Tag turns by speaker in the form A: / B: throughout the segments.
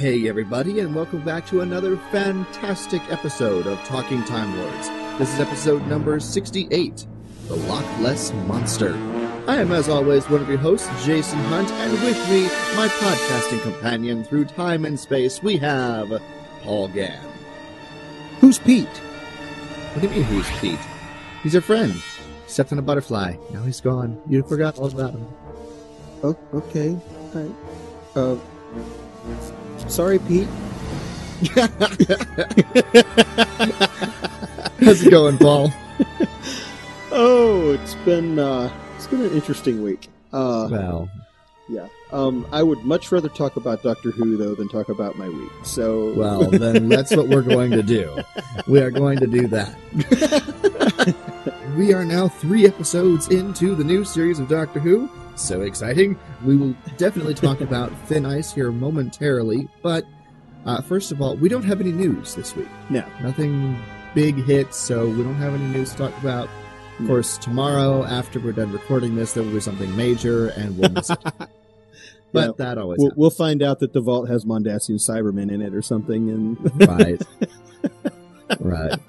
A: Hey, everybody, and welcome back to another fantastic episode of Talking Time Lords. This is episode number 68 The Loch Less Monster. I am, as always, one of your hosts, Jason Hunt, and with me, my podcasting companion through time and space, we have Paul Gann.
B: Who's Pete?
A: What do you mean, who's Pete? He's a friend. He Stepped on a butterfly. Now he's gone. You forgot all about him.
B: Oh, okay. All right. Uh, sorry, Pete.
A: How's it going, Paul?
B: Oh, it's been uh, it's been an interesting week. Uh,
A: Well,
B: yeah. Um, I would much rather talk about Doctor Who though than talk about my week. So,
A: well, then that's what we're going to do. We are going to do that. we are now three episodes into the new series of Doctor Who. So exciting. We will definitely talk about Thin Ice here momentarily, but uh, first of all, we don't have any news this week.
B: no.
A: Nothing big hits, so we don't have any news to talk about. Of course, tomorrow, after we're done recording this, there will be something major, and we'll miss it. But
B: Yeah,
A: that always
B: We'll, we'll find out that the vault has Mondasian Cybermen in it or something, and
A: right. right.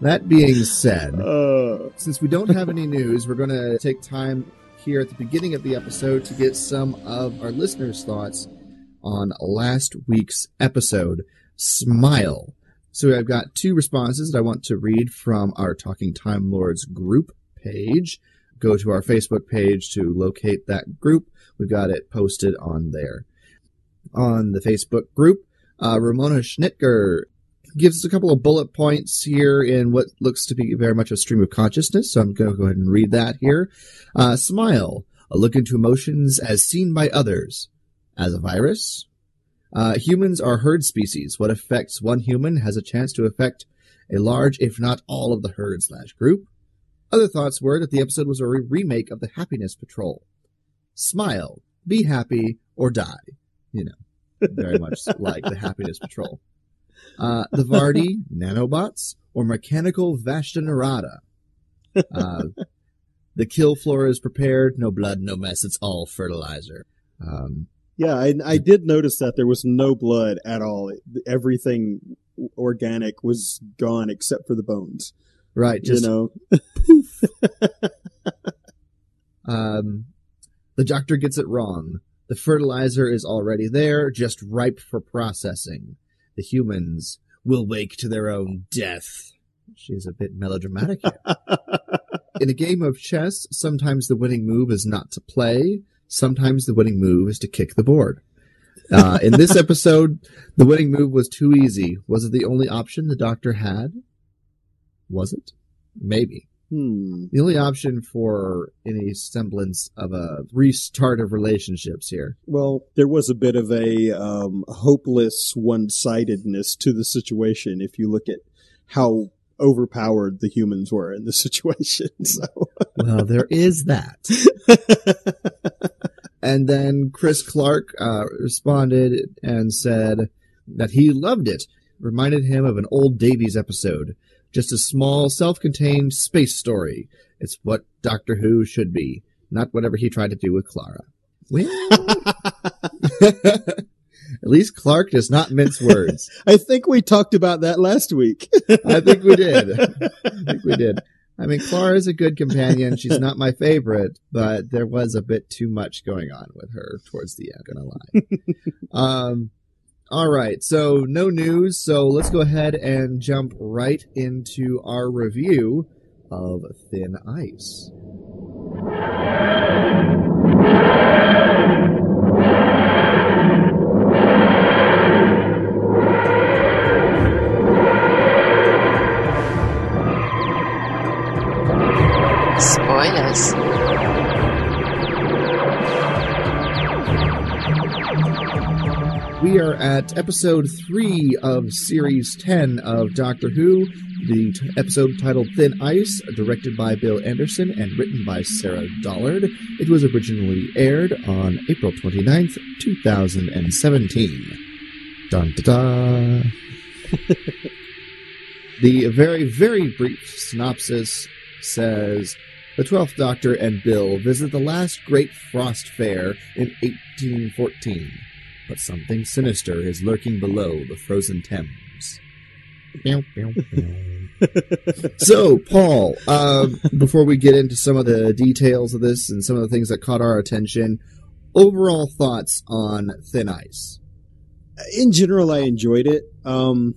A: That being said,
B: uh,
A: since we don't have any news, we're going to take time here at the beginning of the episode to get some of our listeners' thoughts on last week's episode, Smile. So I've got two responses that I want to read from our Talking Time Lords group page. Go to our Facebook page to locate that group. We've got it posted on there. On the Facebook group, uh, Ramona Schnitger gives us a couple of bullet points here in what looks to be very much a stream of consciousness. So I'm going to go ahead and read that here. Uh, smile, a look into emotions as seen by others. As a virus, uh, humans are herd species. What affects one human has a chance to affect a large, if not all, of the herd slash group. Other thoughts were that the episode was a re- remake of the Happiness Patrol. Smile, be happy, or die. You know, very much like the Happiness Patrol. Uh, the Vardy, nanobots, or mechanical Vashta Nerada. Uh, the kill floor is prepared. No blood, no mess. It's all fertilizer. Um,
B: yeah, I, I did notice that there was no blood at all. Everything organic was gone except for the bones.
A: right. Just
B: you know,
A: Um, the doctor gets it wrong. The fertilizer is already there, just ripe for processing. The humans will wake to their own death. She's a bit melodramatic here. In a game of chess, sometimes the winning move is not to play. Sometimes the winning move is to kick the board. Uh, in this episode, the winning move was too easy. Was it the only option the doctor had? Was it? Maybe
B: hmm.
A: the only option for any semblance of a restart of relationships here.
B: Well, there was a bit of a um, hopeless one-sidedness to the situation if you look at how overpowered the humans were in the situation. So
A: well, there is that. and then Chris Clark uh, responded and said that he loved it. Reminded him of an old Davies episode. Just a small, self-contained space story. It's what Doctor Who should be, not whatever he tried to do with Clara. Well, at least Clark does not mince words.
B: I think we talked about that last week.
A: I think we did. I think we did. I mean, Clara is a good companion. She's not my favorite, but there was a bit too much going on with her towards the end. Gonna lie. um, all right, so no news. So let's go ahead and jump right into our review of Thin Ice.
C: Spoilers.
A: We are at episode 3 of series 10 of Doctor Who, the t- episode titled Thin Ice, directed by Bill Anderson and written by Sarah Dollard. It was originally aired on April 29th, 2017. Dun da da. the very, very brief synopsis says The Twelfth Doctor and Bill visit the last great frost fair in 1814 but something sinister is lurking below the frozen Thames. So, Paul, um, before we get into some of the details of this and some of the things that caught our attention, overall thoughts on Thin Ice?
B: in general, I enjoyed it. Um,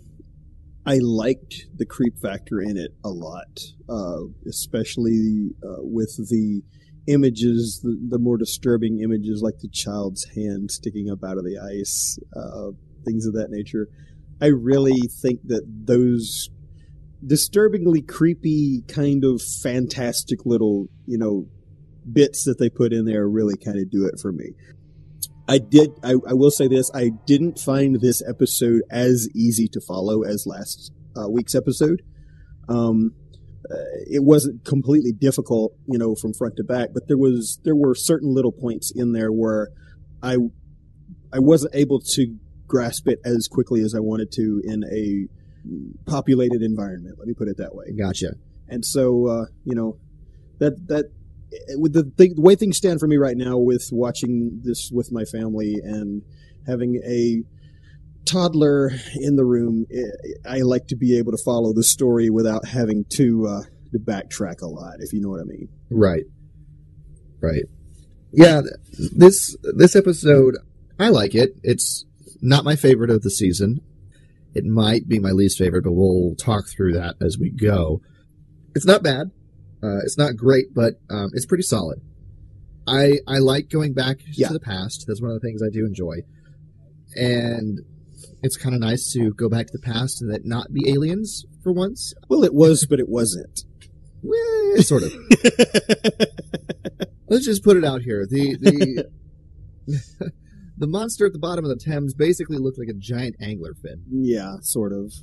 B: I liked the creep factor in it a lot, uh, especially uh, with the images, the, the more disturbing images, like the child's hand sticking up out of the ice, uh, things of that nature. I really think that those disturbingly creepy, kind of fantastic little, you know, bits that they put in there really kind of do it for me. I did. I, I will say this: I didn't find this episode as easy to follow as last uh, week's episode. Um, it wasn't completely difficult, you know, from front to back, but there was there were certain little points in there where I I wasn't able to grasp it as quickly as I wanted to in a populated environment. Let me put it that way.
A: Gotcha.
B: And so, uh, you know, that that with the, the way things stand for me right now, with watching this with my family and having a toddler in the room, I like to be able to follow the story without having to uh, to backtrack a lot, if you know what I mean.
A: Right. Right. Yeah, this this episode I like it. It's not my favorite of the season. It might be my least favorite, but we'll talk through that as we go. It's not bad. Uh, it's not great, but um, it's pretty solid. I I like going back
B: Yeah.
A: to the past. That's one of the things I do enjoy, and it's kind of nice to go back to the past and that not be aliens for once.
B: Well, it was, but it wasn't.
A: Well, sort of. Let's just put it out here. The the the monster at the bottom of the Thames basically looked like a giant angler fin.
B: yeah, sort of.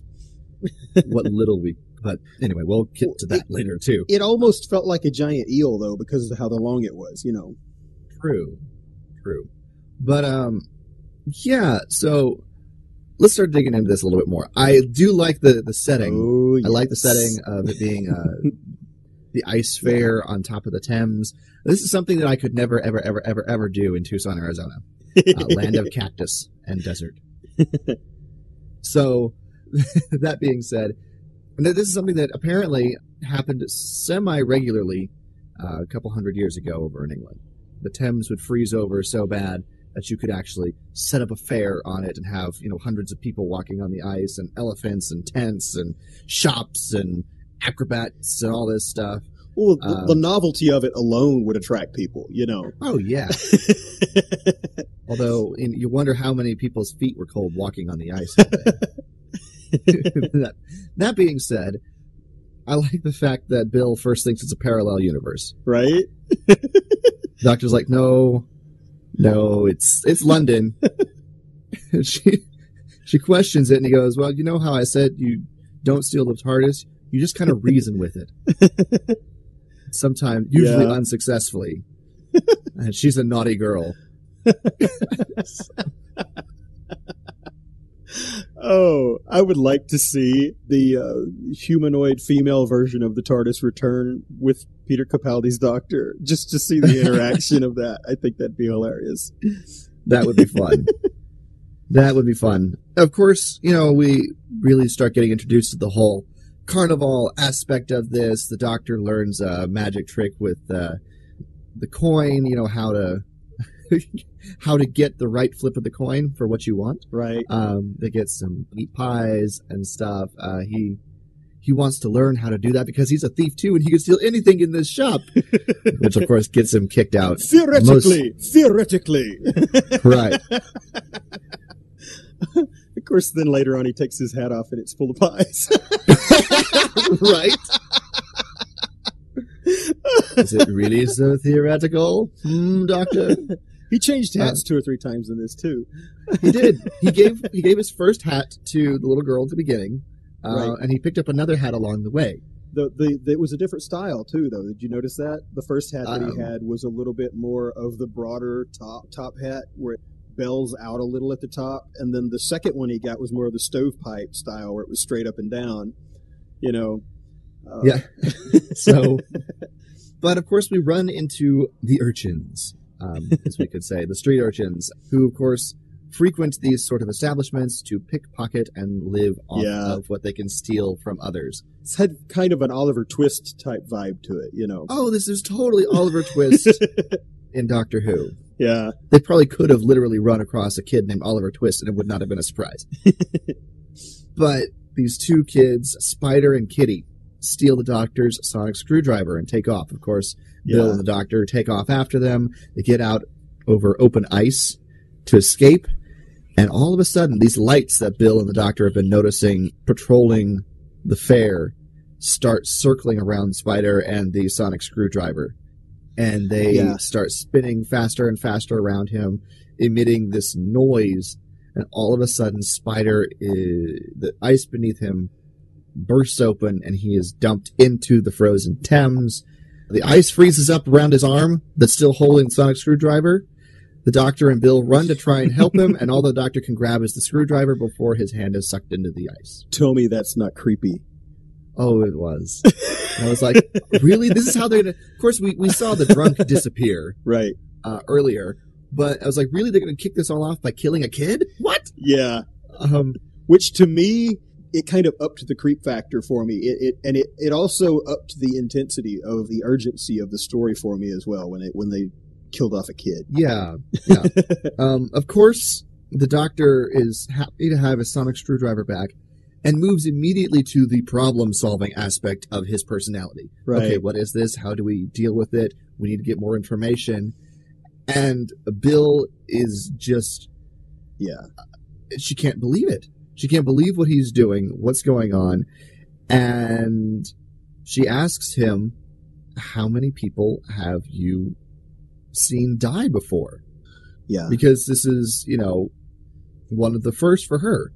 A: What little we but anyway, we'll get to that later too.
B: It almost felt like a giant eel, though, because of how long it was. You know.
A: True. True. But um yeah, so let's start digging into this a little bit more. I do like the the setting.
B: Oh,
A: I like the setting of it being uh, the ice fair on top of the Thames. This is something that I could never, ever, ever, ever, ever do in Tucson, Arizona, uh, land of cactus and desert. so, that being said, this is something that apparently happened semi regularly uh, a couple hundred years ago over in England. The Thames would freeze over so bad that you could actually set up a fair on it and have you know hundreds of people walking on the ice and elephants and tents and shops and acrobats and all this stuff.
B: Well, the,
A: Um,
B: the novelty of it alone would attract people. You know.
A: Oh yeah. Although in, you wonder how many people's feet were cold walking on the ice. that, that being said, I like the fact that Bill first thinks it's a parallel universe.
B: right?
A: Doctor's like, no, no, it's it's London. she she questions it and he goes, well, you know how I said you don't steal the TARDIS, You just kind of reason with it. Sometimes, usually
B: Yeah.
A: unsuccessfully. and she's a naughty girl.
B: Oh, I would like to see the uh, humanoid female version of the TARDIS return with Peter Capaldi's Doctor, just to see the interaction of that. I think that'd be hilarious.
A: That would be fun. that would be fun. Of course, you know, we really start getting introduced to the whole carnival aspect of this. The doctor learns a magic trick with uh, the coin, you know, how to how to get the right flip of the coin for what you want.
B: Right.
A: Um, they get some meat pies and stuff. Uh, he he wants to learn how to do that because he's a thief too, and he can steal anything in this shop, which of course gets him kicked out.
B: Theoretically, theoretically.
A: Right.
B: of course, then later on he takes his hat off and it's full of pies.
A: right. Is it really so theoretical, hmm, Doctor?
B: He changed hats two or three times in this too.
A: He did. He gave he gave his first hat to the little girl at the beginning, uh,
B: Right.
A: and he picked up another hat along the way.
B: The, the, the it was a different style too, though. Did you notice that the first hat that
A: Um,
B: he had was a little bit more of the broader top top hat, where it bells out a little at the top, and then the second one he got was more of the stovepipe style, where it was straight up and down. You know. Uh,
A: Yeah. So, but of course, we run into the urchins, um, as we could say, the street urchins, who of course frequent these sort of establishments to pickpocket and live off
B: Yeah.
A: of what they can steal from others.
B: It's had kind of an Oliver Twist type vibe to it. You know.
A: Oh, this is totally Oliver Twist in Doctor Who.
B: yeah.
A: They probably could have literally run across a kid named Oliver Twist and it would not have been a surprise. but these two kids, Spider and Kitty, steal the doctor's sonic screwdriver and take off. Of course, Bill
B: Yeah.
A: and the doctor take off after them. They get out over open ice to escape. And all of a sudden, these lights that Bill and the doctor have been noticing patrolling the fair start circling around Spider and the sonic screwdriver. And they
B: Yeah.
A: start spinning faster and faster around him, emitting this noise. And all of a sudden, Spider, is, the ice beneath him bursts open and he is dumped into the frozen Thames. The ice freezes up around his arm that's still holding the sonic screwdriver. The doctor and Bill run to try and help him, and all the doctor can grab is the screwdriver before his hand is sucked into the ice.
B: Tell me that's not creepy.
A: Oh, it was. And I was like, really? This is how they're gonna. Of course, we, we saw the drunk disappear
B: Right.
A: uh, earlier, but I was like, really? They're gonna kick this all off by killing a kid? What?
B: Yeah.
A: Um,
B: which to me it kind of upped the creep factor for me it, it and it, it also upped the intensity of the urgency of the story for me as well when it when they killed off a kid
A: yeah, yeah. um, of course, the doctor is happy to have his sonic screwdriver back. And moves immediately to the problem solving aspect of his personality.
B: right
A: okay, what is this? How do we deal with it? We need to get more information. And Bill is just,
B: yeah
A: she can't believe it. She can't believe what he's doing, what's going on. And she asks him, How many people have you seen die before?
B: yeah
A: Because this is, you know, one of the first for her.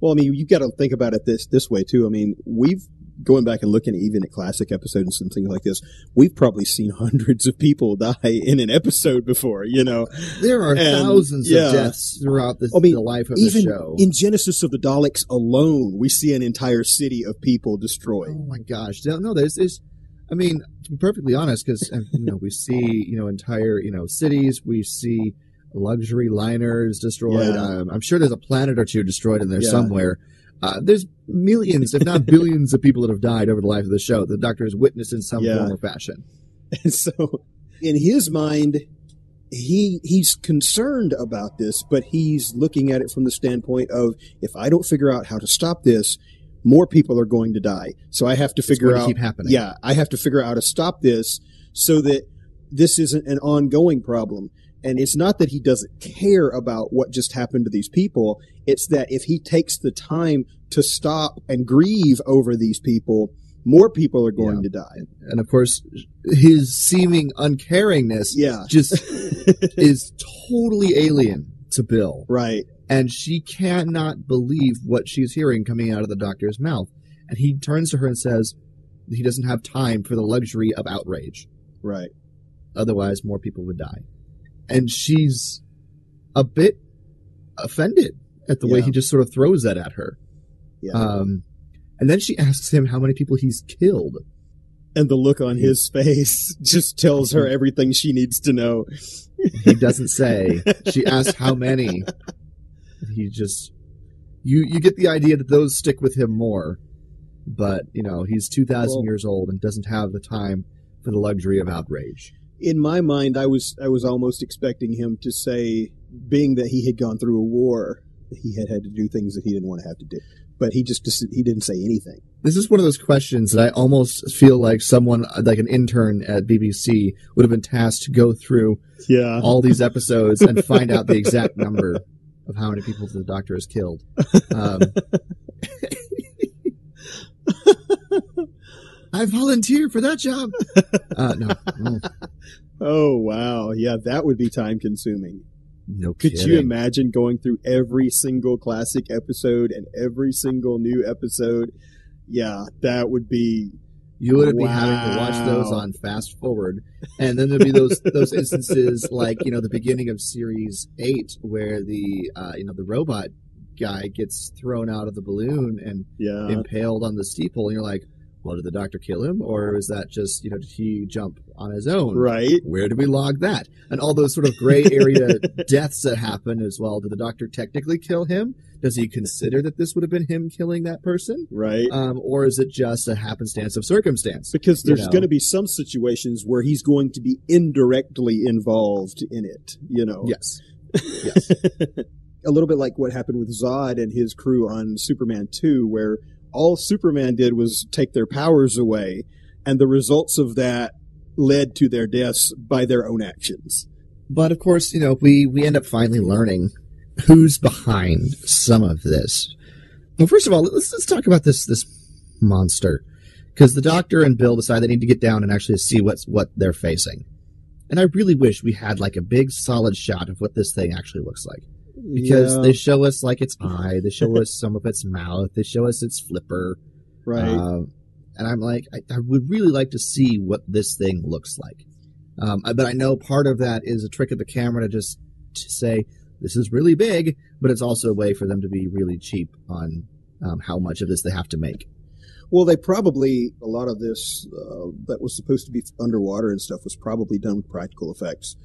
B: well i mean you've got to think about it this this way too i mean we've going back and looking even at classic episodes and things like this we've probably seen hundreds of people die in an episode before you know
A: There are
B: And,
A: thousands
B: yeah.
A: of deaths throughout the,
B: I mean,
A: the life of the show.
B: in genesis of the daleks alone we see an entire city of people destroyed
A: Oh my gosh! No, no, there's, there's. I mean, to be perfectly honest, because you know we see you know entire you know cities, we see luxury liners destroyed.
B: Yeah.
A: Um, I'm sure there's a planet or two destroyed in there
B: Yeah.
A: somewhere. Uh, there's millions, if not billions, of people that have died over the life of the show. The Doctor has witnessed in some
B: Yeah.
A: form or fashion.
B: And so, in his mind, he he's concerned about this, but he's looking at it from the standpoint of if I don't figure out how to stop this, more people are going to die. So I have to
A: It's
B: figure
A: going to
B: out.
A: keep happening.
B: Yeah, I have to figure out how to stop this so that this isn't an ongoing problem. And it's not that he doesn't care about what just happened to these people. It's that if he takes the time to stop and grieve over these people, more people are going
A: Yeah.
B: to die.
A: and of course, his seeming uncaringness
B: Yeah.
A: just is totally alien to Bill.
B: right.
A: and she cannot believe what she's hearing coming out of the doctor's mouth. and he turns to her and says he doesn't have time for the luxury of outrage.
B: Right.
A: Otherwise, more people would die. And she's a bit offended at the way he just sort of throws that at her.
B: Yeah.
A: Um, and then she asks him how many people he's killed.
B: and the look on his face just tells her everything she needs to know.
A: He doesn't say. she asks how many. He just you you get the idea that those stick with him more. But, you know, he's 2000
B: Well-
A: years old and doesn't have the time for the luxury of outrage.
B: In my mind, I was I was almost expecting him to say, being that he had gone through a war, he had had to do things that he didn't want to have to do. But he just he didn't say anything.
A: This is one of those questions that I almost feel like someone, like an intern at BBC, would have been tasked to go through
B: Yeah.
A: all these episodes and find out the exact number of how many people the doctor has killed. Um, I volunteer for that job. Uh, no, no,
B: Oh wow, yeah, that would be time consuming.
A: no
B: Could
A: kidding.
B: you imagine going through every single classic episode and every single new episode? Yeah, that would be
A: You would be having to watch those on fast forward, and then there'd be those those instances like you know the beginning of series eight where the uh, you know the robot guy gets thrown out of the balloon and
B: yeah.
A: impaled on the steeple, and you're like, well, did the doctor kill him, or is that just you know did he jump on his own?
B: Right.
A: Where did we log that? And all those sort of gray area deaths that happen as well. Did the doctor technically kill him? Does he consider that this would have been him killing that person?
B: Right.
A: Um, or is it just a happenstance of circumstance?
B: because
A: you
B: there's
A: know.
B: going to be some situations where he's going to be indirectly involved in it, you know.
A: Yes. Yes.
B: a little bit like what happened with Zod and his crew on Superman 2 where all Superman did was take their powers away and the results of that led to their deaths by their own actions.
A: But of course, you know, we, we end up finally learning who's behind some of this. Well, first of all, let's, let's talk about this, this monster. Because the doctor and Bill decide they need to get down and actually see what's, what they're facing. And I really wish we had like a big solid shot of what this thing actually looks like. Because
B: Yeah,
A: they show us like its eye, they show us some of its mouth, they show us its flipper.
B: right.
A: Um, and I'm like, I, I would really like to see what this thing looks like. Um, I- but I know part of that is a trick of the camera to just to say this is really big, but it's also a way for them to be really cheap on um, how much of this they have to make.
B: Well, they probably a lot of this uh, that was supposed to be underwater and stuff was probably done with practical effects.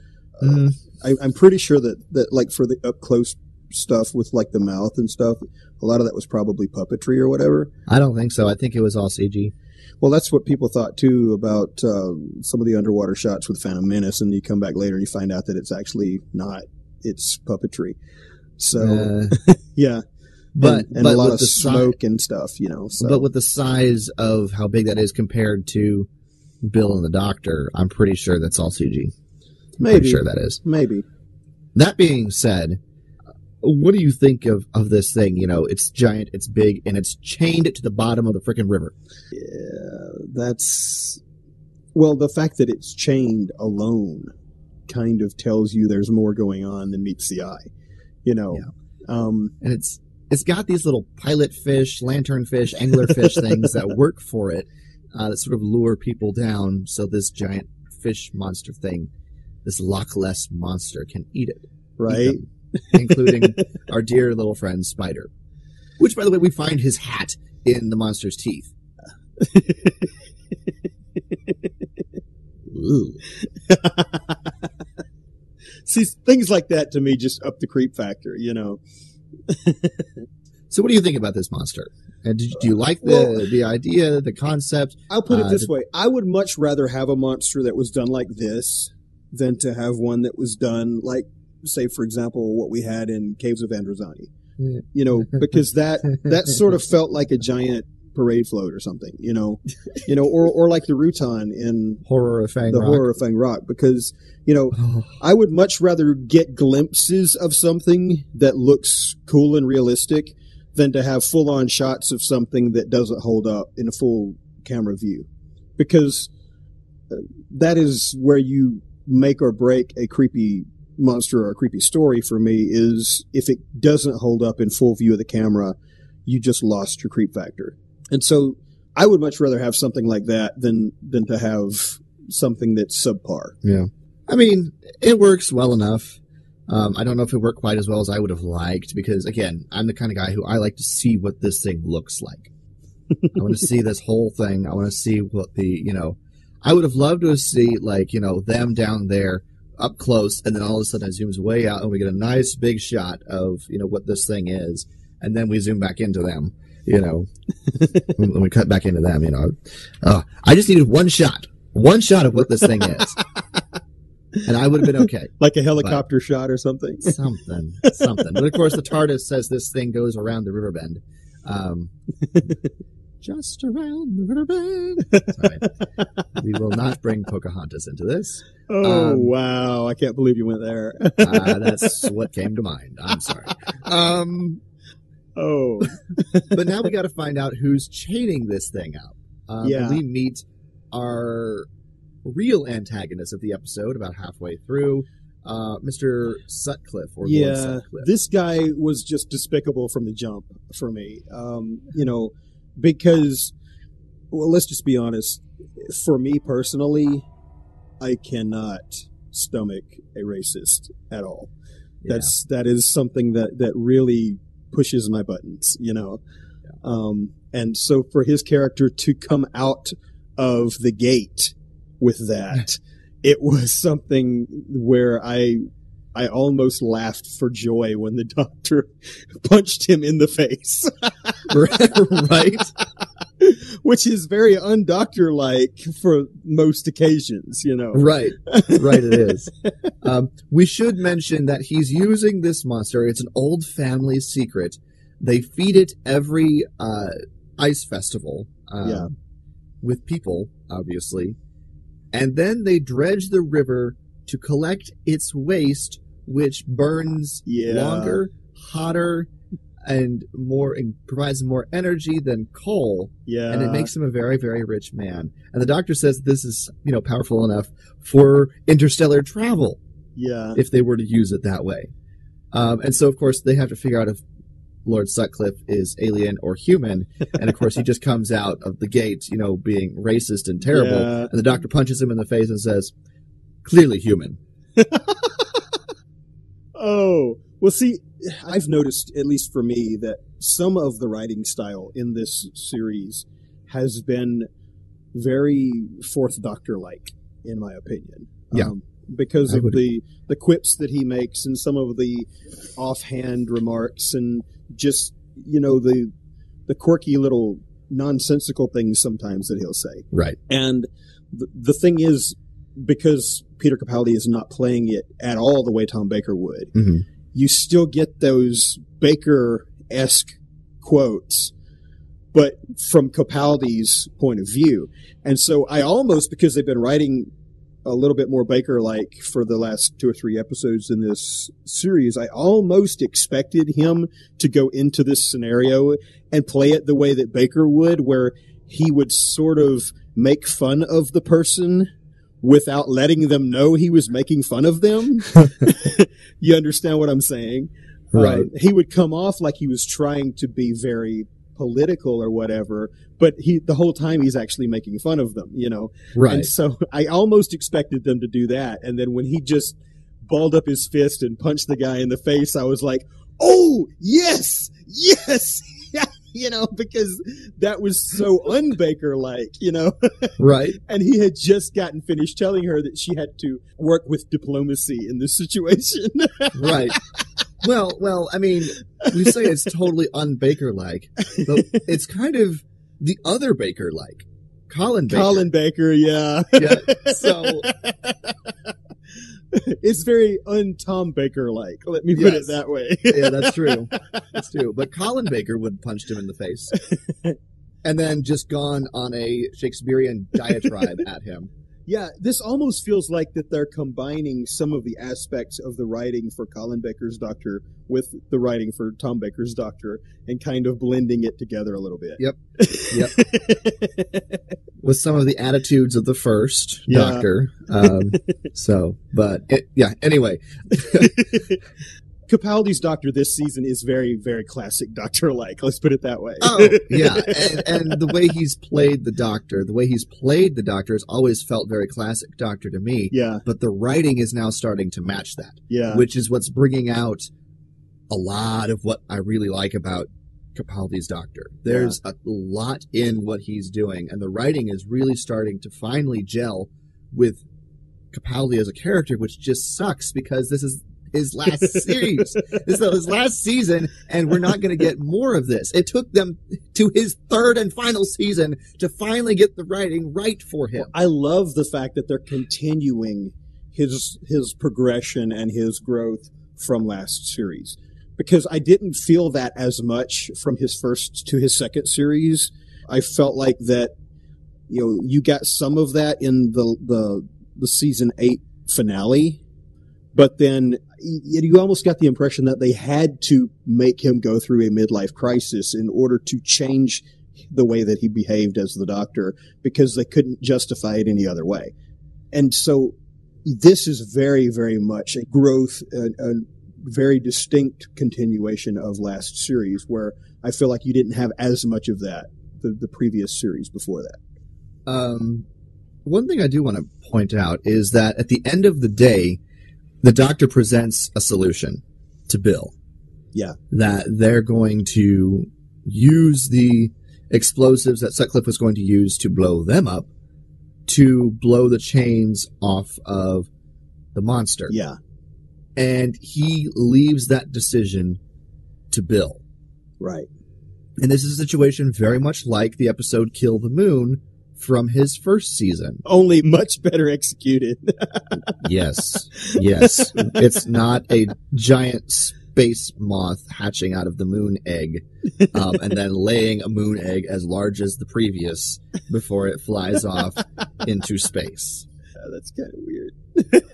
B: Uh,
A: Mhm.
B: I, I'm pretty sure that that like for the up close stuff with like the mouth and stuff, a lot of that was probably puppetry or whatever.
A: I don't think so. I think it was all CG.
B: Well, that's what people thought too about uh, some of the underwater shots with Phantom Menace, and you come back later and you find out that it's actually not. It's puppetry. So
A: Uh,
B: yeah,
A: but
B: and, and
A: but
B: a lot of
A: the si-
B: smoke and stuff, you know. So
A: But with the size of how big that is compared to Bill and the Doctor, I'm pretty sure that's all CG. I'm
B: maybe
A: sure that is.
B: maybe
A: That being said, what do you think of, of this thing? You know, it's giant, it's big, and it's chained to the bottom of the freaking river.
B: Yeah, that's well, the fact that it's chained alone kind of tells you there's more going on than meets the eye. You know, um,
A: And it's it's got these little pilot fish, lantern fish, angler fish things that work for it uh, that sort of lure people down so this giant fish monster thing, this Loch Ness monster, can eat it. eat
B: right?
A: them, including our dear little friend Spider. Which, by the way, we find his hat in the monster's teeth. Ooh.
B: See, things like that to me just up the creep factor. You know,
A: So, what do you think about this monster? And do, do you like the
B: Well-
A: the idea, the concept?
B: I'll put it
A: Uh,
B: this way: I would much rather have a monster that was done like this than to have one that was done like, say, for example, what we had in Caves of Androzani.
A: Yeah.
B: You know, because that that sort of felt like a giant parade float or something. You know, you know, or or like the Rutan in
A: horror of Fang Rock.
B: the
A: Rock.
B: horror of Fang Rock, because you know
A: Oh,
B: I would much rather get glimpses of something that looks cool and realistic than to have full on shots of something that doesn't hold up in a full camera view. Because uh, that is where you make or break a creepy monster or a creepy story for me is if it doesn't hold up in full view of the camera, you just lost your creep factor. And so I would much rather have something like that than than to have something that's subpar.
A: Yeah. I mean, it works well enough. Um, I don't know if it worked quite as well as I would have liked because, again, I'm the kind of guy who I like to see what this thing looks like. I want to see this whole thing. I want to see what the, you know, I would have loved to see, like, you know, them down there up close, and then all of a sudden it zooms way out and we get a nice big shot of, you know, what this thing is. And then we zoom back into them, you know, when we cut back into them, you know. Uh, I just needed one shot, one shot of what this thing is. and I would have been okay.
B: Like a helicopter shot or something.
A: Something, something. But of course, the TARDIS says this thing goes around the river bend. Um, just around the river bend. Sorry. We will not bring Pocahontas into this.
B: Oh
A: Um,
B: wow! I can't believe you went there.
A: Uh, that's what came to mind. I'm sorry. Um,
B: oh,
A: but now we got to find out who's chaining this thing up. Um,
B: Yeah.
A: we meet our real antagonist of the episode about halfway through, uh, Mr. Sutcliffe or Lord
B: yeah.
A: Sutcliffe.
B: This guy was just despicable from the jump for me. Um, you know, because well, let's just be honest. For me personally, I cannot stomach a racist at all.
A: Yeah.
B: That's that is something that that really pushes my buttons, you know. Um, and so for his character to come out of the gate with that, it was something where I I almost laughed for joy when the doctor punched him in the face,
A: right,
B: which is very undoctor like for most occasions, you know.
A: right, right. It is. Um, we should mention that he's using this monster. It's an old family secret. They feed it every uh, ice festival. Um,
B: Yeah.
A: with people, obviously, and then they dredge the river to collect its waste, which burns
B: Yeah.
A: longer, hotter, and more and provides more energy than coal.
B: Yeah.
A: and it makes him a very, very rich man. And the doctor says this is, you know, powerful enough for interstellar travel
B: yeah.
A: if they were to use it that way. Um, and so, of course, they have to figure out if Lord Sutcliffe is alien or human. And of course, he just comes out of the gate, you know, being racist and terrible.
B: Yeah.
A: And the doctor punches him in the face and says, "Clearly human."
B: Oh, well, see, I've noticed, at least for me, that some of the writing style in this series has been very Fourth Doctor like, in my opinion.
A: Yeah.
B: Um, because of the, the quips that he makes and some of the offhand remarks and just, you know, the, the quirky little nonsensical things sometimes that he'll say.
A: Right.
B: And the, the thing is, because Peter Capaldi is not playing it at all the way Tom Baker would,
A: Mhm.
B: you still get those Baker esque quotes, but from Capaldi's point of view. And so I almost, because they've been writing a little bit more Baker like for the last two or three episodes in this series, I almost expected him to go into this scenario and play it the way that Baker would, where he would sort of make fun of the person without letting them know he was making fun of them. you understand what I'm saying?
A: Right.
B: Um, he would come off like he was trying to be very political or whatever, but he the whole time he's actually making fun of them, you know.
A: Right.
B: And so I almost expected them to do that, and then when he just balled up his fist and punched the guy in the face, I was like, "Oh yes, yes." you know, because that was so unbaker like, you know.
A: right.
B: and he had just gotten finished telling her that she had to work with diplomacy in this situation.
A: Right. well, well, I mean, we say it's totally un-Baker like, but it's kind of the other Baker like. Colin Baker.
B: Colin Baker, yeah.
A: Yeah. So
B: it's very un Tom Baker like. Let me put
A: Yes.
B: it that way.
A: yeah, that's true. That's true. But Colin Baker would have punched him in the face. And then just gone on a Shakespearean diatribe at him.
B: Yeah, this almost feels like that they're combining some of the aspects of the writing for Colin Baker's Doctor with the writing for Tom Baker's Doctor and kind of blending it together a little bit. Yep.
A: Yep. with some of the attitudes of the first
B: Yeah.
A: doctor. Um, so, but it, yeah, anyway.
B: Capaldi's Doctor this season is very, very classic Doctor like. Let's put it that way.
A: Oh, yeah. And, and the way he's played the Doctor, the way he's played the Doctor has always felt very classic Doctor to me.
B: yeah,
A: But the writing is now starting to match that,
B: yeah.
A: which is what's bringing out a lot of what I really like about Capaldi's Doctor. There's a lot in what he's doing, and the writing is really starting to finally gel with Capaldi as a character, which just sucks because this is his last series. This is his last season, and we're not going to get more of this. It took them to his third and final season to finally get the writing right for him.
B: I love the fact that they're continuing his his progression and his growth from last series because I didn't feel that as much from his first to his second series. I felt like that you know you got some of that in the the the season 8 finale but then you almost got the impression that they had to make him go through a midlife crisis in order to change the way that he behaved as the doctor because they couldn't justify it any other way. And so this is very, very much a growth, a, a very distinct continuation of last series where I feel like you didn't have as much of that the, the previous series before that.
A: Um, one thing I do want to point out is that at the end of the day, the doctor presents a solution to Bill.
B: Yeah.
A: That they're going to use the explosives that Sutcliffe was going to use to blow them up to blow the chains off of the monster.
B: Yeah.
A: And he leaves that decision to Bill.
B: Right.
A: And this is a situation very much like the episode Kill the Moon from his first season.
B: Only much better executed.
A: Yes. Yes. it's not a giant space moth hatching out of the moon egg um, and then laying a moon egg as large as the previous before it flies off into space.
B: Yeah, that's kind of weird.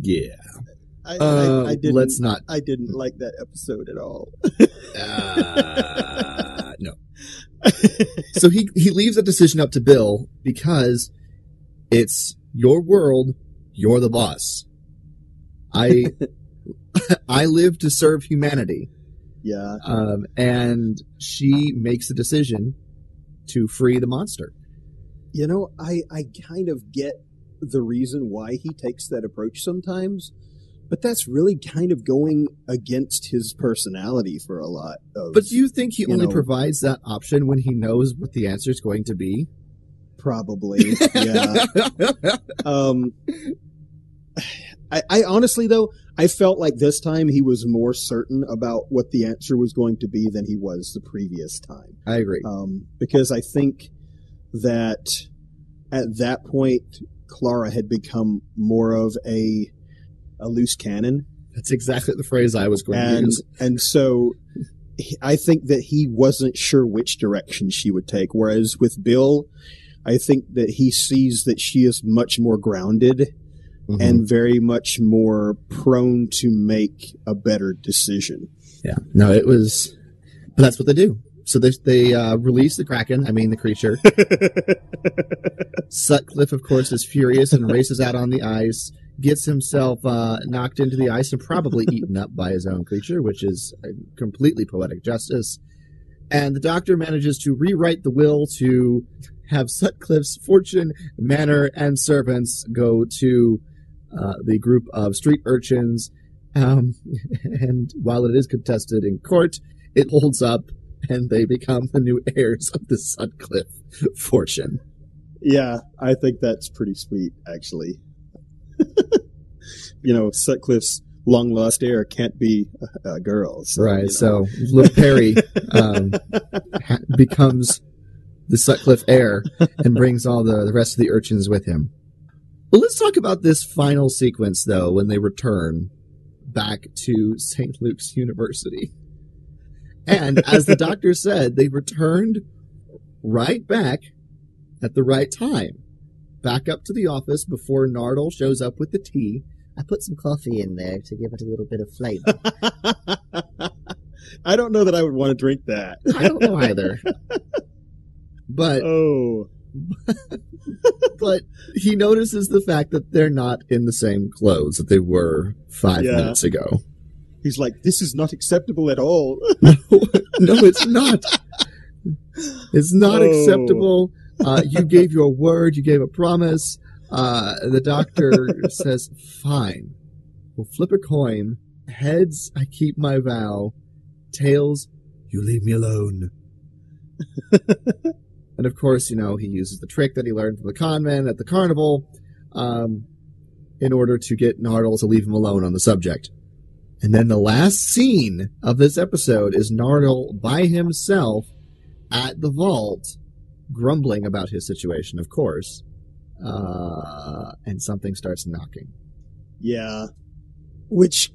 A: Yeah.
B: I,
A: Uh,
B: I, I didn't,
A: let's not.
B: I didn't like that episode at all.
A: Uh. So he, he leaves the decision up to Bill because it's your world, you're the boss. I I live to serve humanity.
B: yeah.
A: Um, and she makes the decision to free the monster.
B: You know, I, I kind of get the reason why he takes that approach sometimes, but that's really kind of going against his personality for a lot of.
A: But do you think he
B: You
A: only
B: know-
A: provides that option when he knows what the answer is going to be?
B: probably, yeah. Um, I, I honestly though, I felt like this time he was more certain about what the answer was going to be than he was the previous time.
A: I agree.
B: um, because I think that at that point Clara had become more of a a loose cannon,
A: That's exactly the phrase I was going to
B: and
A: use.
B: and so I think that he wasn't sure which direction she would take. Whereas with Bill, I think that he sees that she is much more grounded
A: Mhm.
B: and very much more prone to make a better decision.
A: Yeah. No, it was. But that's what they do. So they they uh, release the kraken. I mean the creature. Sutcliffe, of course, is furious and races out on the ice. Gets himself uh, knocked into the ice and probably eaten up by his own creature, which is a completely poetic justice. And the doctor manages to rewrite the will to have Sutcliffe's fortune, manor, and servants go to uh, the group of street urchins. Um, and while it is contested in court, it holds up and they become the new heirs of the Sutcliffe fortune.
B: Yeah, I think that's pretty sweet, actually. you know, Sutcliffe's long lost heir can't be a, a girl. So,
A: right.
B: you know.
A: So little Perry um, ha- becomes the Sutcliffe heir and brings all the, the rest of the urchins with him. Well, let's talk about this final sequence, though, when they return back to St. Luke's University. And as the doctor said, they returned right back at the right time. Back up to the office before Nardole shows up with the tea. I put some coffee in there to give it a little bit of flavor.
B: I don't know that I would want to drink that.
A: I don't know either. But
B: oh,
A: but he notices the fact that they're not in the same clothes that they were five
B: Yeah.
A: minutes ago.
B: He's like, this is not acceptable at all.
A: no, it's not. It's not
B: Oh.
A: acceptable. Uh, you gave your word. You gave a promise. Uh, the doctor says, "Fine, we'll flip a coin. Heads, I keep my vow. Tails, you leave me alone." and of course, you know he uses the trick that he learned from the con man at the carnival, um, in order to get Nardole to leave him alone on the subject. And then the last scene of this episode is Nardole by himself at the vault, grumbling about his situation, of course. Uh, and something starts knocking.
B: Yeah. Which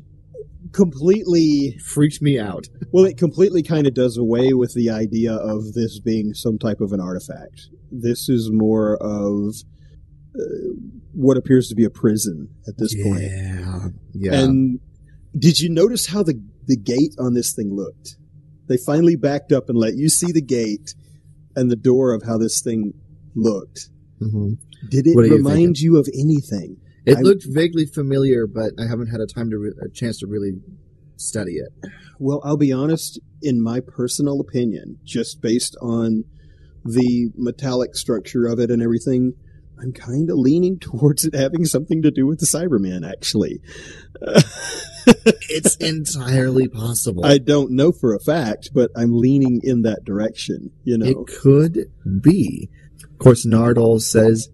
B: completely,
A: Freaked me out.
B: well, it completely kind of does away with the idea of this being some type of an artifact. This is more of uh, what appears to be a prison at this point.
A: Yeah. Yeah.
B: And did you notice how the, the gate on this thing looked? They finally backed up and let you see the gate and the door of how this thing looked.
A: Mhm.
B: Did it
A: you
B: remind
A: thinking?
B: you of anything?
A: It
B: I-
A: looked vaguely familiar, but I haven't had a time to re- a chance to really study it.
B: Well, I'll be honest, in my personal opinion, just based on the metallic structure of it and everything, I'm kind of leaning towards it having something to do with the Cyberman, actually.
A: It's entirely possible.
B: I don't know for a fact, but I'm leaning in that direction, you know.
A: It could be. Of course, Nardole says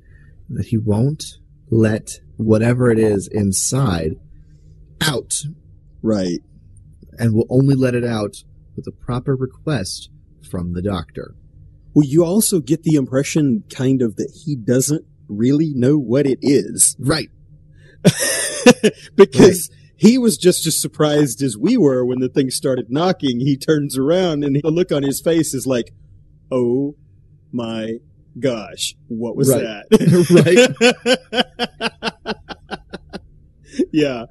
A: that he won't let whatever it is inside out
B: right.
A: and will only let it out with a proper request from the doctor.
B: Well, you also get the impression, kind of, that he doesn't really know what it is.
A: Right.
B: because he was just as surprised as we were when the thing started knocking. He turns around and the look on his face is like, "Oh my gosh, what was
A: Right.
B: that?" Right. yeah,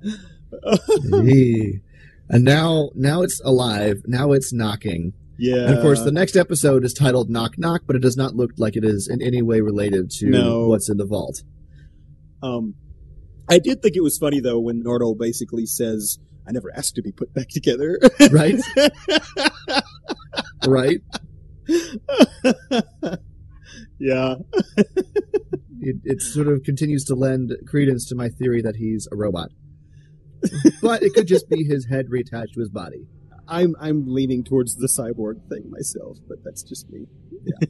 A: Hey. and now, now it's alive. Now it's knocking.
B: yeah.
A: And of course, the next episode is titled Knock Knock, but it does not look like it is in any way related to
B: No.
A: what's in the vault.
B: um, I did think it was funny though when Nardole basically says, "I never asked to be put back together."
A: Right? right?
B: yeah.
A: It, it sort of continues to lend credence to my theory that he's a robot. but it could just be his head reattached to his body.
B: I'm I'm leaning towards the cyborg thing myself, but that's just me.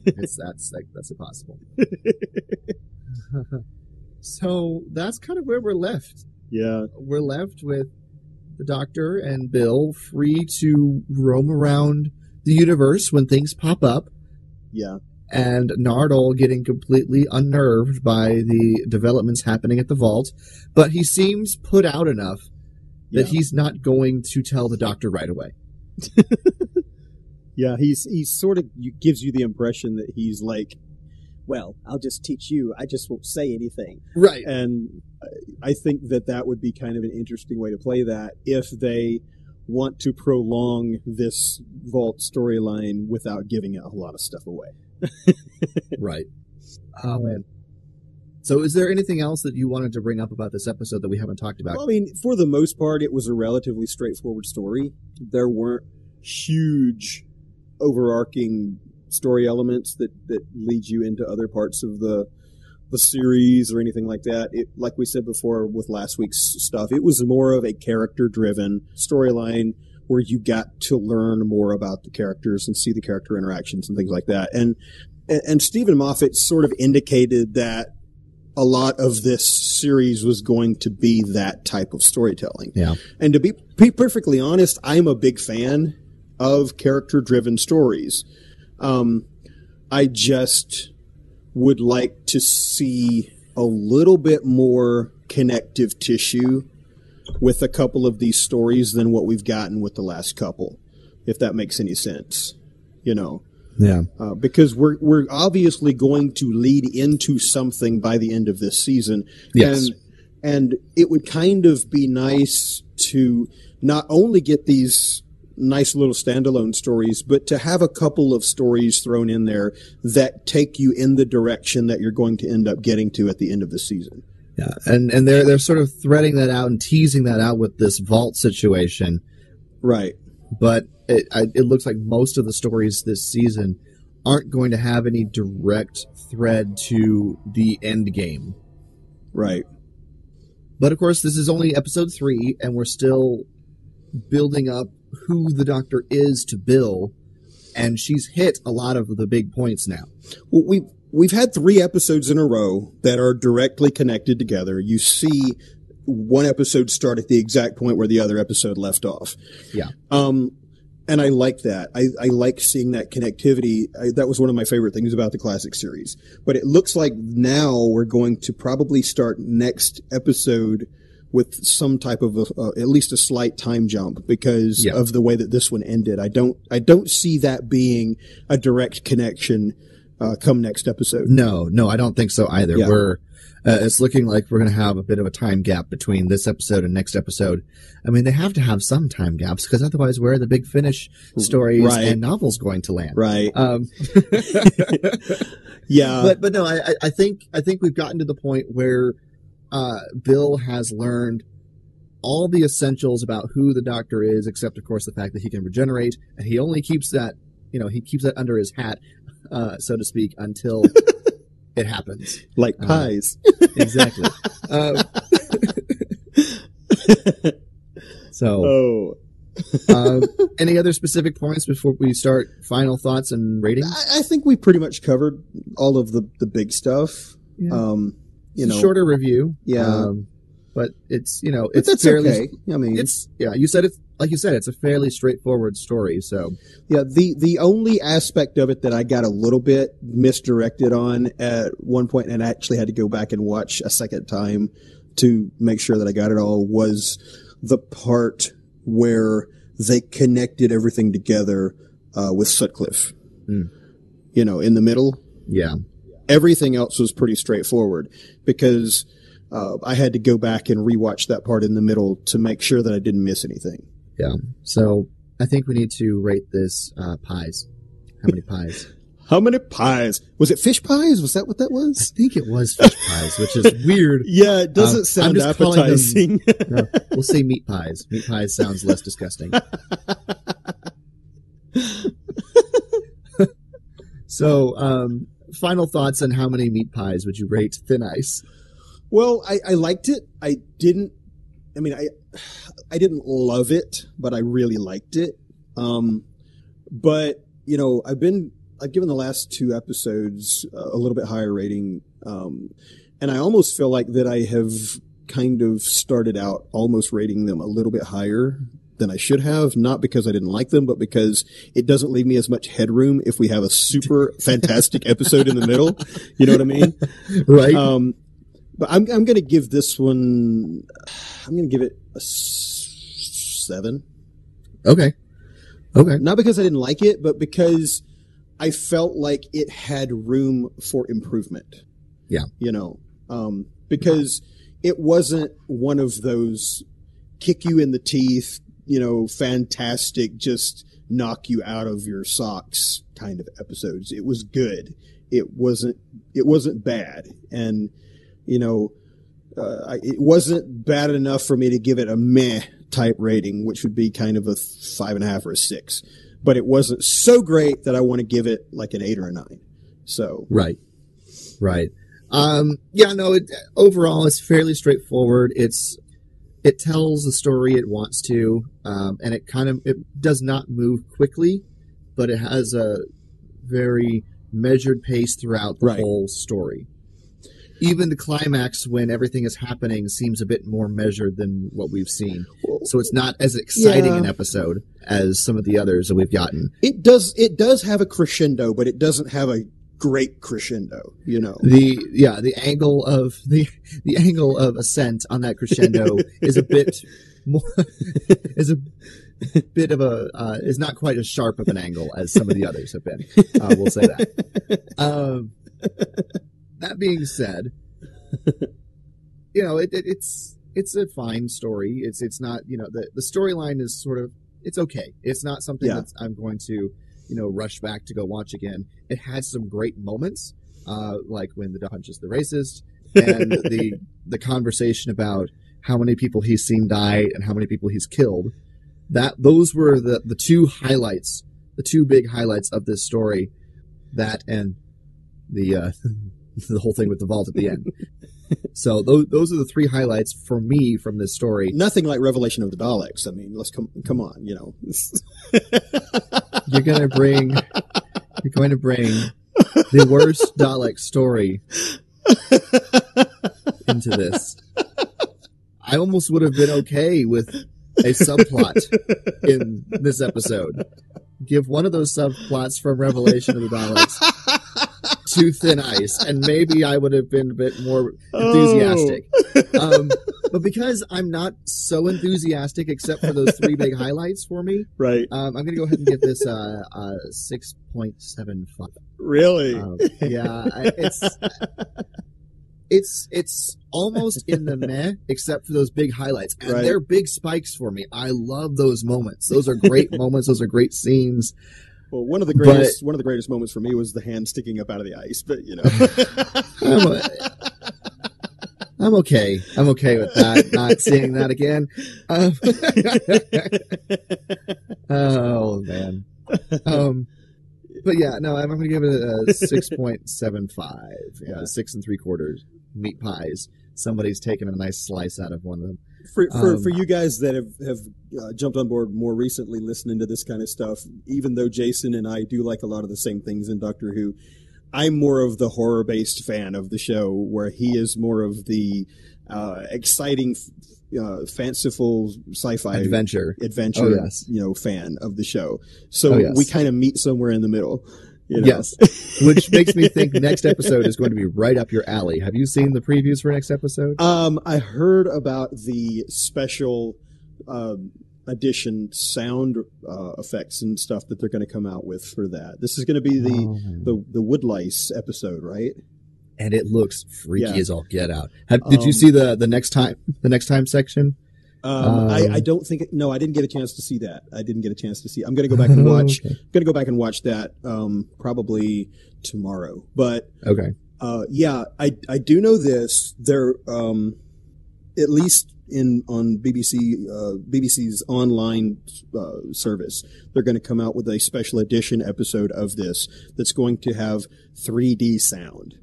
A: It's, that's like, that's impossible. so that's kind of where we're left.
B: Yeah.
A: We're left with the Doctor and Bill free to roam around the universe when things pop up.
B: Yeah.
A: and Nardole getting completely unnerved by the developments happening at the vault, but he seems put out enough that
B: Yeah.
A: he's not going to tell the doctor right away.
B: Yeah, he's he's sort of gives you the impression that he's like, well, I'll just teach you. I just won't say anything.
A: Right.
B: And I- think that that would be kind of an interesting way to play that if they want to prolong this vault storyline without giving a lot of stuff away.
A: Right. Um, oh man. So is there anything else that you wanted to bring up about this episode that we haven't talked about?
B: Well, I mean, for the most part, it was a relatively straightforward story. There weren't huge, overarching story elements that that lead you into other parts of the the series or anything like that. It, like we said before with last week's stuff, it was more of a character-driven storyline where you got to learn more about the characters and see the character interactions and things like that. And and, and Steven Moffat sort of indicated that a lot of this series was going to be that type of storytelling.
A: Yeah.
B: And to be, be perfectly honest, I'm a big fan of character driven stories. Um, I just would like to see a little bit more connective tissue with a couple of these stories than what we've gotten with the last couple, if that makes any sense. You know,
A: Yeah.
B: uh, because we're we're obviously going to lead into something by the end of this season.
A: Yes.
B: And and it would kind of be nice to not only get these nice little standalone stories, but to have a couple of stories thrown in there that take you in the direction that you're going to end up getting to at the end of the season.
A: Yeah, and and they're they're sort of threading that out and teasing that out with this vault situation,
B: Right.
A: but it, I, it looks like most of the stories this season aren't going to have any direct thread to the end game.
B: Right.
A: But of course, this is only episode three, and we're still building up who the Doctor is to Bill, and she's hit a lot of the big points now.
B: Well, we we've had three episodes in a row that are directly connected together. You see one episode start at the exact point where the other episode left off.
A: Yeah.
B: Um, and I like that. I, I like seeing that connectivity. I, that was one of my favorite things about the classic series. But it looks like now we're going to probably start next episode with some type of a, uh, at least a slight time jump because
A: Yeah.
B: of the way that this one ended. I don't I don't see that being a direct connection uh, come next episode.
A: No, no, I don't think so either.
B: Yeah.
A: We're uh, it's looking like we're going to have a bit of a time gap between this episode and next episode. I mean, they have to have some time gaps because otherwise, where are the big finish stories
B: Right.
A: and novels going to land?
B: Right.
A: Um,
B: Yeah.
A: but but no, I I- I think I think we've gotten to the point where uh, Bill has learned all the essentials about who the Doctor is, except of course the fact that he can regenerate, and he only keeps that you know he keeps that under his hat, uh, so to speak, until it happens.
B: like
A: uh,
B: pies.
A: Exactly. uh, so,
B: oh.
A: uh, any other specific points before we start final thoughts and ratings?
B: I, I think we pretty much covered all of the, the big stuff.
A: Yeah.
B: Um, you
A: a
B: know,
A: shorter review.
B: Yeah.
A: Um, but it's you know it's fairly
B: okay. I mean,
A: it's yeah you said it's like you said it's a fairly straightforward story so
B: yeah. The the only aspect of it that I got a little bit misdirected on at one point, and I actually had to go back and watch a second time to make sure that I got it all was the part where they connected everything together uh, with Sutcliffe.
A: Hmm.
B: You know, in the middle,
A: yeah
B: everything else was pretty straightforward because uh, I had to go back and rewatch that part in the middle to make sure that I didn't miss anything.
A: yeah so I think we need to rate this uh, pies how many pies
B: How many pies? Was it fish pies? Was that what that was?
A: I think it was fish pies which is weird
B: Yeah, it doesn't
A: Um,
B: sound
A: calling them-
B: appetizing.
A: no, we'll say meat pies meat pies sounds less disgusting so um, final thoughts on how many meat pies would you rate thin ice
B: well, I, I liked it. I didn't. I mean, I I didn't love it, but I really liked it. Um, but you know, I've been I've given the last two episodes a little bit higher rating, um, and I almost feel like that I have kind of started out almost rating them a little bit higher than I should have, not because I didn't like them, but because it doesn't leave me as much headroom if we have a super fantastic episode in the middle. You know what I mean?
A: right
B: Um, but I'm I'm going to give this one. I'm going to give it a seven.
A: okay okay
B: Not because I didn't like it, but because I felt like it had room for improvement.
A: Yeah.
B: you know, um, because it wasn't one of those kick you in the teeth, you know, fantastic, just knock you out of your socks kind of episodes. It was good. It wasn't. It wasn't bad, and you know, uh, it wasn't bad enough for me to give it a meh type rating, which would be kind of a five and a half or a six. But it wasn't so great that I want to give it like an eight or a nine. So
A: Right. Right. Um, yeah, no, it, overall it's fairly straightforward. It's, it tells the story it wants to, um, and it kind of, it does not move quickly, but it has a very measured pace throughout the
B: Right.
A: whole story. Even the climax when everything is happening seems a bit more measured than what we've seen. So it's not as exciting
B: Yeah.
A: an episode as some of the others that we've gotten.
B: it does it does have a crescendo, but it doesn't have a great crescendo. You know.
A: the yeah the angle of the the angle of ascent on that crescendo is a bit more is a bit of a uh, is not quite as sharp of an angle as some of the others have been. Uh, we'll say that. Um, that being said, you know it, it, it's it's a fine story. It's it's not you know the the storyline is sort of it's okay. It's not something
B: Yeah.
A: that I'm going to you know rush back to go watch again. It has some great moments, uh, like when the dog punches the racist and the the conversation about how many people he's seen die and how many people he's killed. that those were the the two highlights, the two big highlights of this story. That and the uh, the whole thing with the vault at the end. so those those are the three highlights for me from this story.
B: Nothing like Revelation of the Daleks. I mean, let's come come on, you know.
A: You're gonna bring you're going to bring the worst Dalek story into this. I almost would have been okay with a subplot in this episode. Give one of those subplots from Revelation of the Daleks to Thin Ice, and maybe I would have been a bit more enthusiastic. Um, but because I'm not so enthusiastic, except for those three big highlights for me,
B: right.
A: um, I'm going to go ahead and give this a, a 6.75.
B: Really?
A: Um, yeah, I- it's it's it's almost in the meh, except for those big highlights, and
B: Right.
A: they're big spikes for me. I love those moments. Those are great moments. Those are great scenes.
B: Well, one of the greatest one of the greatest moments for me was the hand sticking up out of the ice, but you know.
A: I'm, I'm okay. I'm okay with that. Not seeing that again. Um, oh man. Um, but yeah, no, I'm, I'm going to give it a six point seven five. Yeah,
B: Yeah.
A: six and three quarters meat pies. Somebody's taken a nice slice out of one of them.
B: For for,
A: Um,
B: for you guys that have have uh, jumped on board more recently, listening to this kind of stuff, even though Jason and I do like a lot of the same things in Doctor Who, I'm more of the horror based fan of the show, where he is more of the uh, exciting, uh, fanciful sci-fi
A: Adventure.
B: adventure,
A: Oh, yes.
B: you know, fan of the show. So
A: Oh, yes.
B: we kind of meet somewhere in the middle. You know?
A: Yes, which makes me think next episode is going to be right up your alley. Have you seen the previews for next episode?
B: Um, I heard about the special um, edition sound uh, effects and stuff that they're going to come out with for that. This is going to be the
A: Oh.
B: the the woodlice episode, right?
A: and it looks freaky
B: Yeah.
A: as all get out. Have, did you
B: Um,
A: see the the next time the next time section?
B: Um, I,
A: Um,
B: I don't think no, I didn't get a chance to see that. I didn't get a chance to see. I'm going to go back and watch.
A: Okay.
B: going to go back and watch that um, probably tomorrow. But
A: Okay.
B: Uh, yeah, I I do know this. They're um, at least in on BBC uh, BBC's online uh, service. They're going to come out with a special edition episode of this that's going to have 3D sound.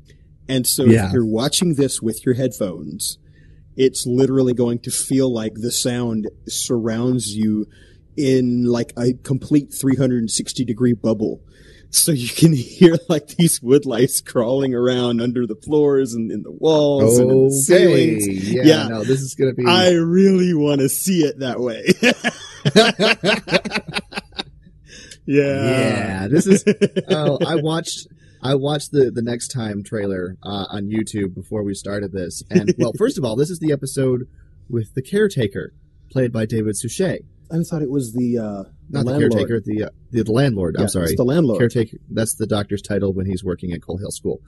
B: And so
A: Yeah.
B: if you're watching this with your headphones, it's literally going to feel like the sound surrounds you in like a complete 360 degree bubble. So you can hear like these woodlice crawling around under the floors and in the walls and in the ceilings.
A: Yeah,
B: Yeah.
A: No, this is going to be.
B: I really want to see it that way. yeah.
A: yeah. This is. Oh, I watched. I watched the the next time trailer uh, on YouTube before we started this, and well, first of all, this is the episode with the caretaker, played by David Suchet.
B: I thought it was the uh,
A: Not the, caretaker, the, uh, the the landlord.
B: Yeah,
A: I'm sorry,
B: it's the landlord.
A: caretaker. That's the doctor's title when he's working at Coal Hill School.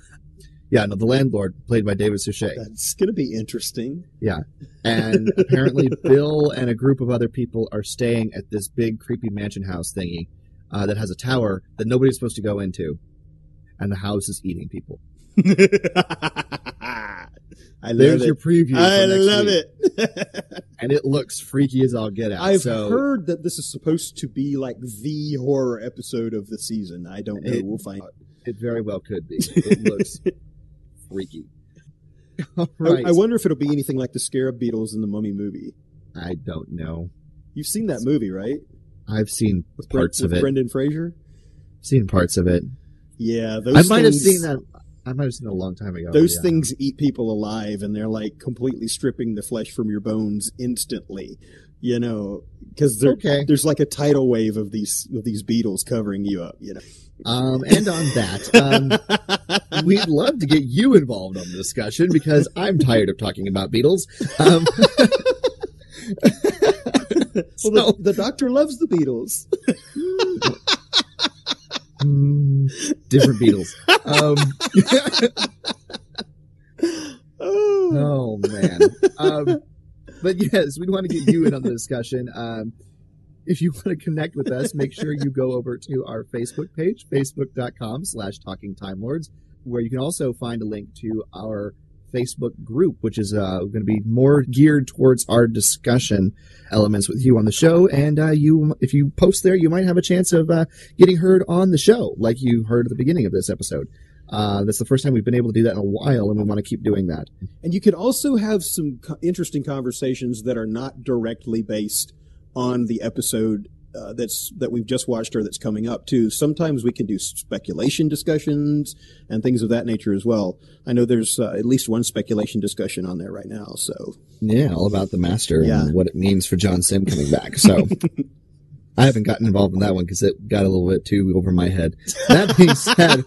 A: Yeah, no, the landlord, played by David Suchet.
B: That's going to be interesting.
A: Yeah, and apparently, Bill and a group of other people are staying at this big, creepy mansion house thingy uh, that has a tower that nobody's supposed to go into. And the house is eating people.
B: I love
A: There's
B: it.
A: your preview.
B: I love
A: week.
B: it.
A: And it looks freaky as all get out.
B: I've
A: so
B: heard that this is supposed to be like the horror episode of the season. I don't know.
A: It-
B: we'll find out.
A: it very well could be. It looks freaky. All
B: I-
A: right.
B: I, wonder if it'll be anything like the Scarab Beetles in the Mummy movie.
A: I don't know.
B: You've seen that movie, right?
A: I've seen
B: With
A: parts of
B: with
A: it.
B: Brendan Fraser.
A: Seen parts of it.
B: Yeah, those
A: I might have
B: things-
A: seen that. I might have seen it a long time ago.
B: Those
A: yeah.
B: things eat people alive, and they're like completely stripping the flesh from your bones instantly. You know, because
A: Okay.
B: there's like a tidal wave of these of these beetles covering you up. You know.
A: Um, and on that, um, we'd love to get you involved on the discussion because I'm tired of talking about beetles. Um,
B: Well, the, the doctor loves the beetles.
A: different Beatles. Um,
B: Oh.
A: oh man. Um, but yes, we want to get you in on the discussion. Um, if you want to connect with us, make sure you go over to our Facebook page, facebook.com slash talking time lords, where you can also find a link to our Facebook group, which is uh, going to be more geared towards our discussion elements with you on the show. And uh, you, if you post there, you might have a chance of uh, getting heard on the show, like you heard at the beginning of this episode. Uh, that's the first time we've been able to do that in a while, and we want to keep doing that.
B: And you can also have some co- interesting conversations that are not directly based on the episode uh, that's that we've just watched or that's coming up too. Sometimes we can do speculation discussions and things of that nature as well. I know there's uh, at least one speculation discussion on there right now. So
A: Yeah, all about the master
B: Yeah.
A: and what it means for John Simm coming back. So I haven't gotten involved in that one because it got a little bit too over my head. That being said,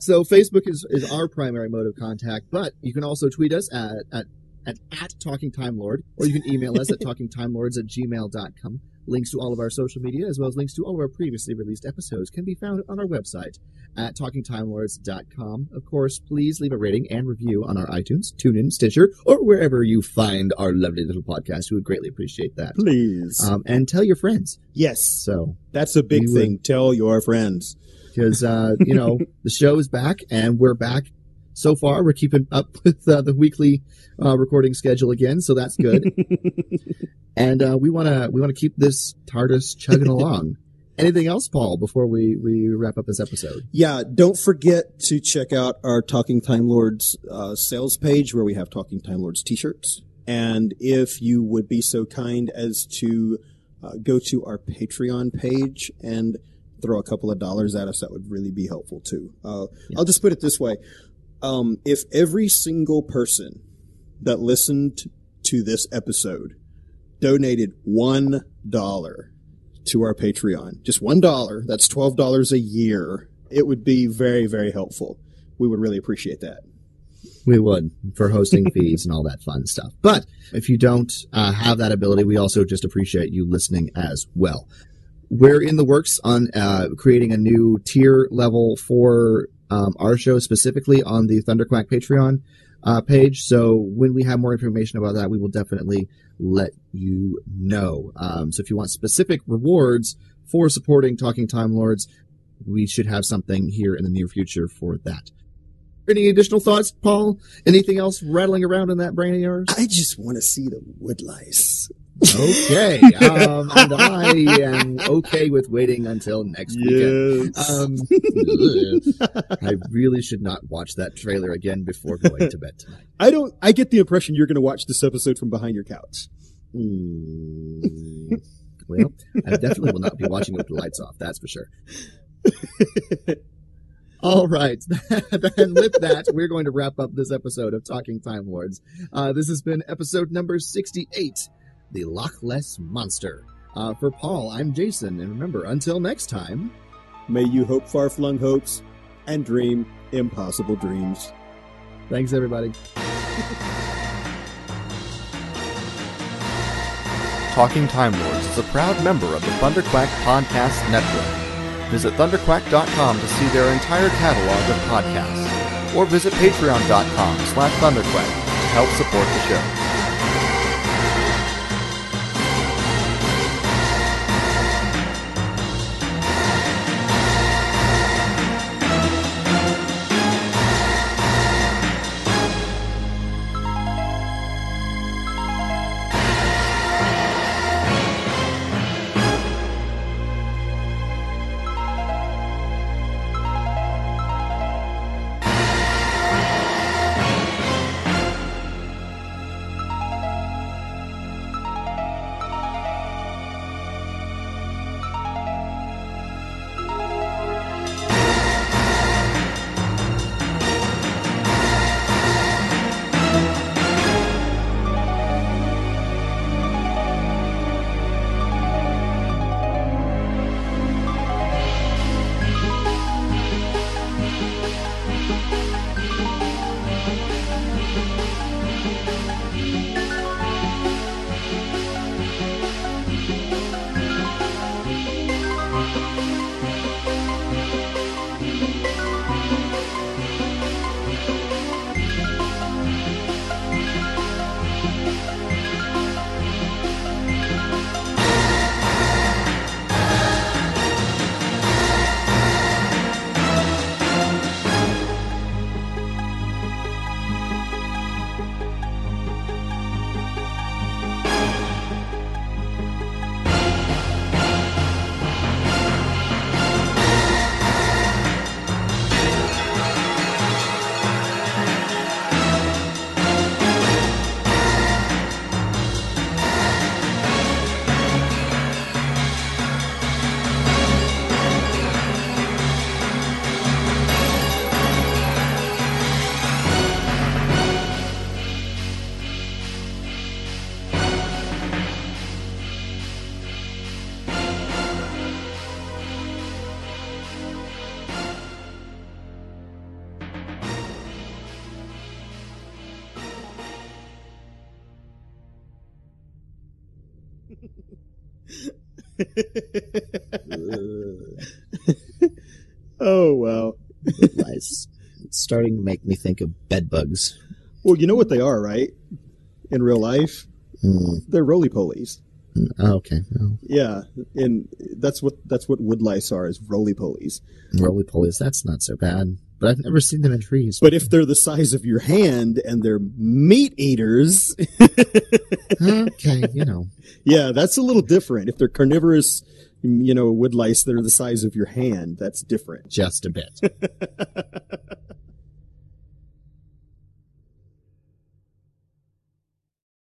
A: so Facebook is, is our primary mode of contact, but you can also tweet us at, at, at, at Talking Time Lord, or you can email us at talkingtimelords at gmail.com. Links to all of our social media, as well as links to all of our previously released episodes, can be found on our website at talkingtimelords.com. Of course, please leave a rating and review on our iTunes, TuneIn, Stitcher, or wherever you find our lovely little podcast. We would greatly appreciate that.
B: please,
A: Um, and tell your friends.
B: yes,
A: So,
B: that's a big
A: we would-
B: thing. Tell your friends.
A: because uh, you know the show is back and we're back. So far, we're keeping up with uh, the weekly uh, recording schedule again, so that's good. and uh, we want to we want to keep this TARDIS chugging along. Anything else, Paul? Before we we wrap up this episode?
B: Yeah, don't forget to check out our Talking Time Lords uh, sales page where we have Talking Time Lords t-shirts. And if you would be so kind as to uh, go to our Patreon page and throw a couple of dollars at us, that would really be helpful too. Uh, I'll just put it this way. Um, if every single person that listened to this episode donated one dollar to our Patreon. Just one dollar. That's twelve dollars a year. It would be very, very helpful. We would really appreciate that.
A: We would for hosting fees and all that fun stuff. But if you don't uh, have that ability, we also just appreciate you listening as well. We're in the works on uh, creating a new tier level for um, our show specifically on the Thunderquack Patreon uh, page. So when we have more information about that, we will definitely let you know. Um, so if you want specific rewards for supporting Talking Time Lords, we should have something here in the near future for that. Any additional thoughts, Paul? Anything else rattling around in that brain of yours?
B: I just want to see the wood lice.
A: Okay. Um, and I am okay with waiting until next weekend. Um. I really should not watch that trailer again before going to bed tonight.
B: I don't. I get the impression you're going to watch this episode from behind your couch.
A: Hmm. Well, I definitely will not be watching with the lights off. That's for sure. All right. then with that, we're going to wrap up this episode of Talking Time Lords. Uh, this has been episode number 68, The Loch Ness Monster. Uh, for Paul, I'm Jason, and remember, until next time,
B: May you hope far-flung hopes and dream impossible dreams.
A: thanks everybody.
D: Talking Time Lords is a proud member of the Thunderquack Podcast Network. Visit thunderquack.com to see their entire catalog of podcasts, or visit patreon.com slash thunderquack to help support the show.
B: oh
A: well. It's starting to make me think of bed bugs.
B: Well, you know what they are, right? In real life,
A: Hmm.
B: they're roly polies.
A: Oh, okay. Oh,
B: Yeah, and that's what that's what wood lice are is roly polies.
A: roly polies. That's not so bad. But I've never seen them in trees.
B: But if they're the size of your hand and they're meat eaters,
A: okay, you know.
B: yeah, that's a little different. If they're carnivorous, you know, wood lice that are the size of your hand, that's different.
A: just a bit.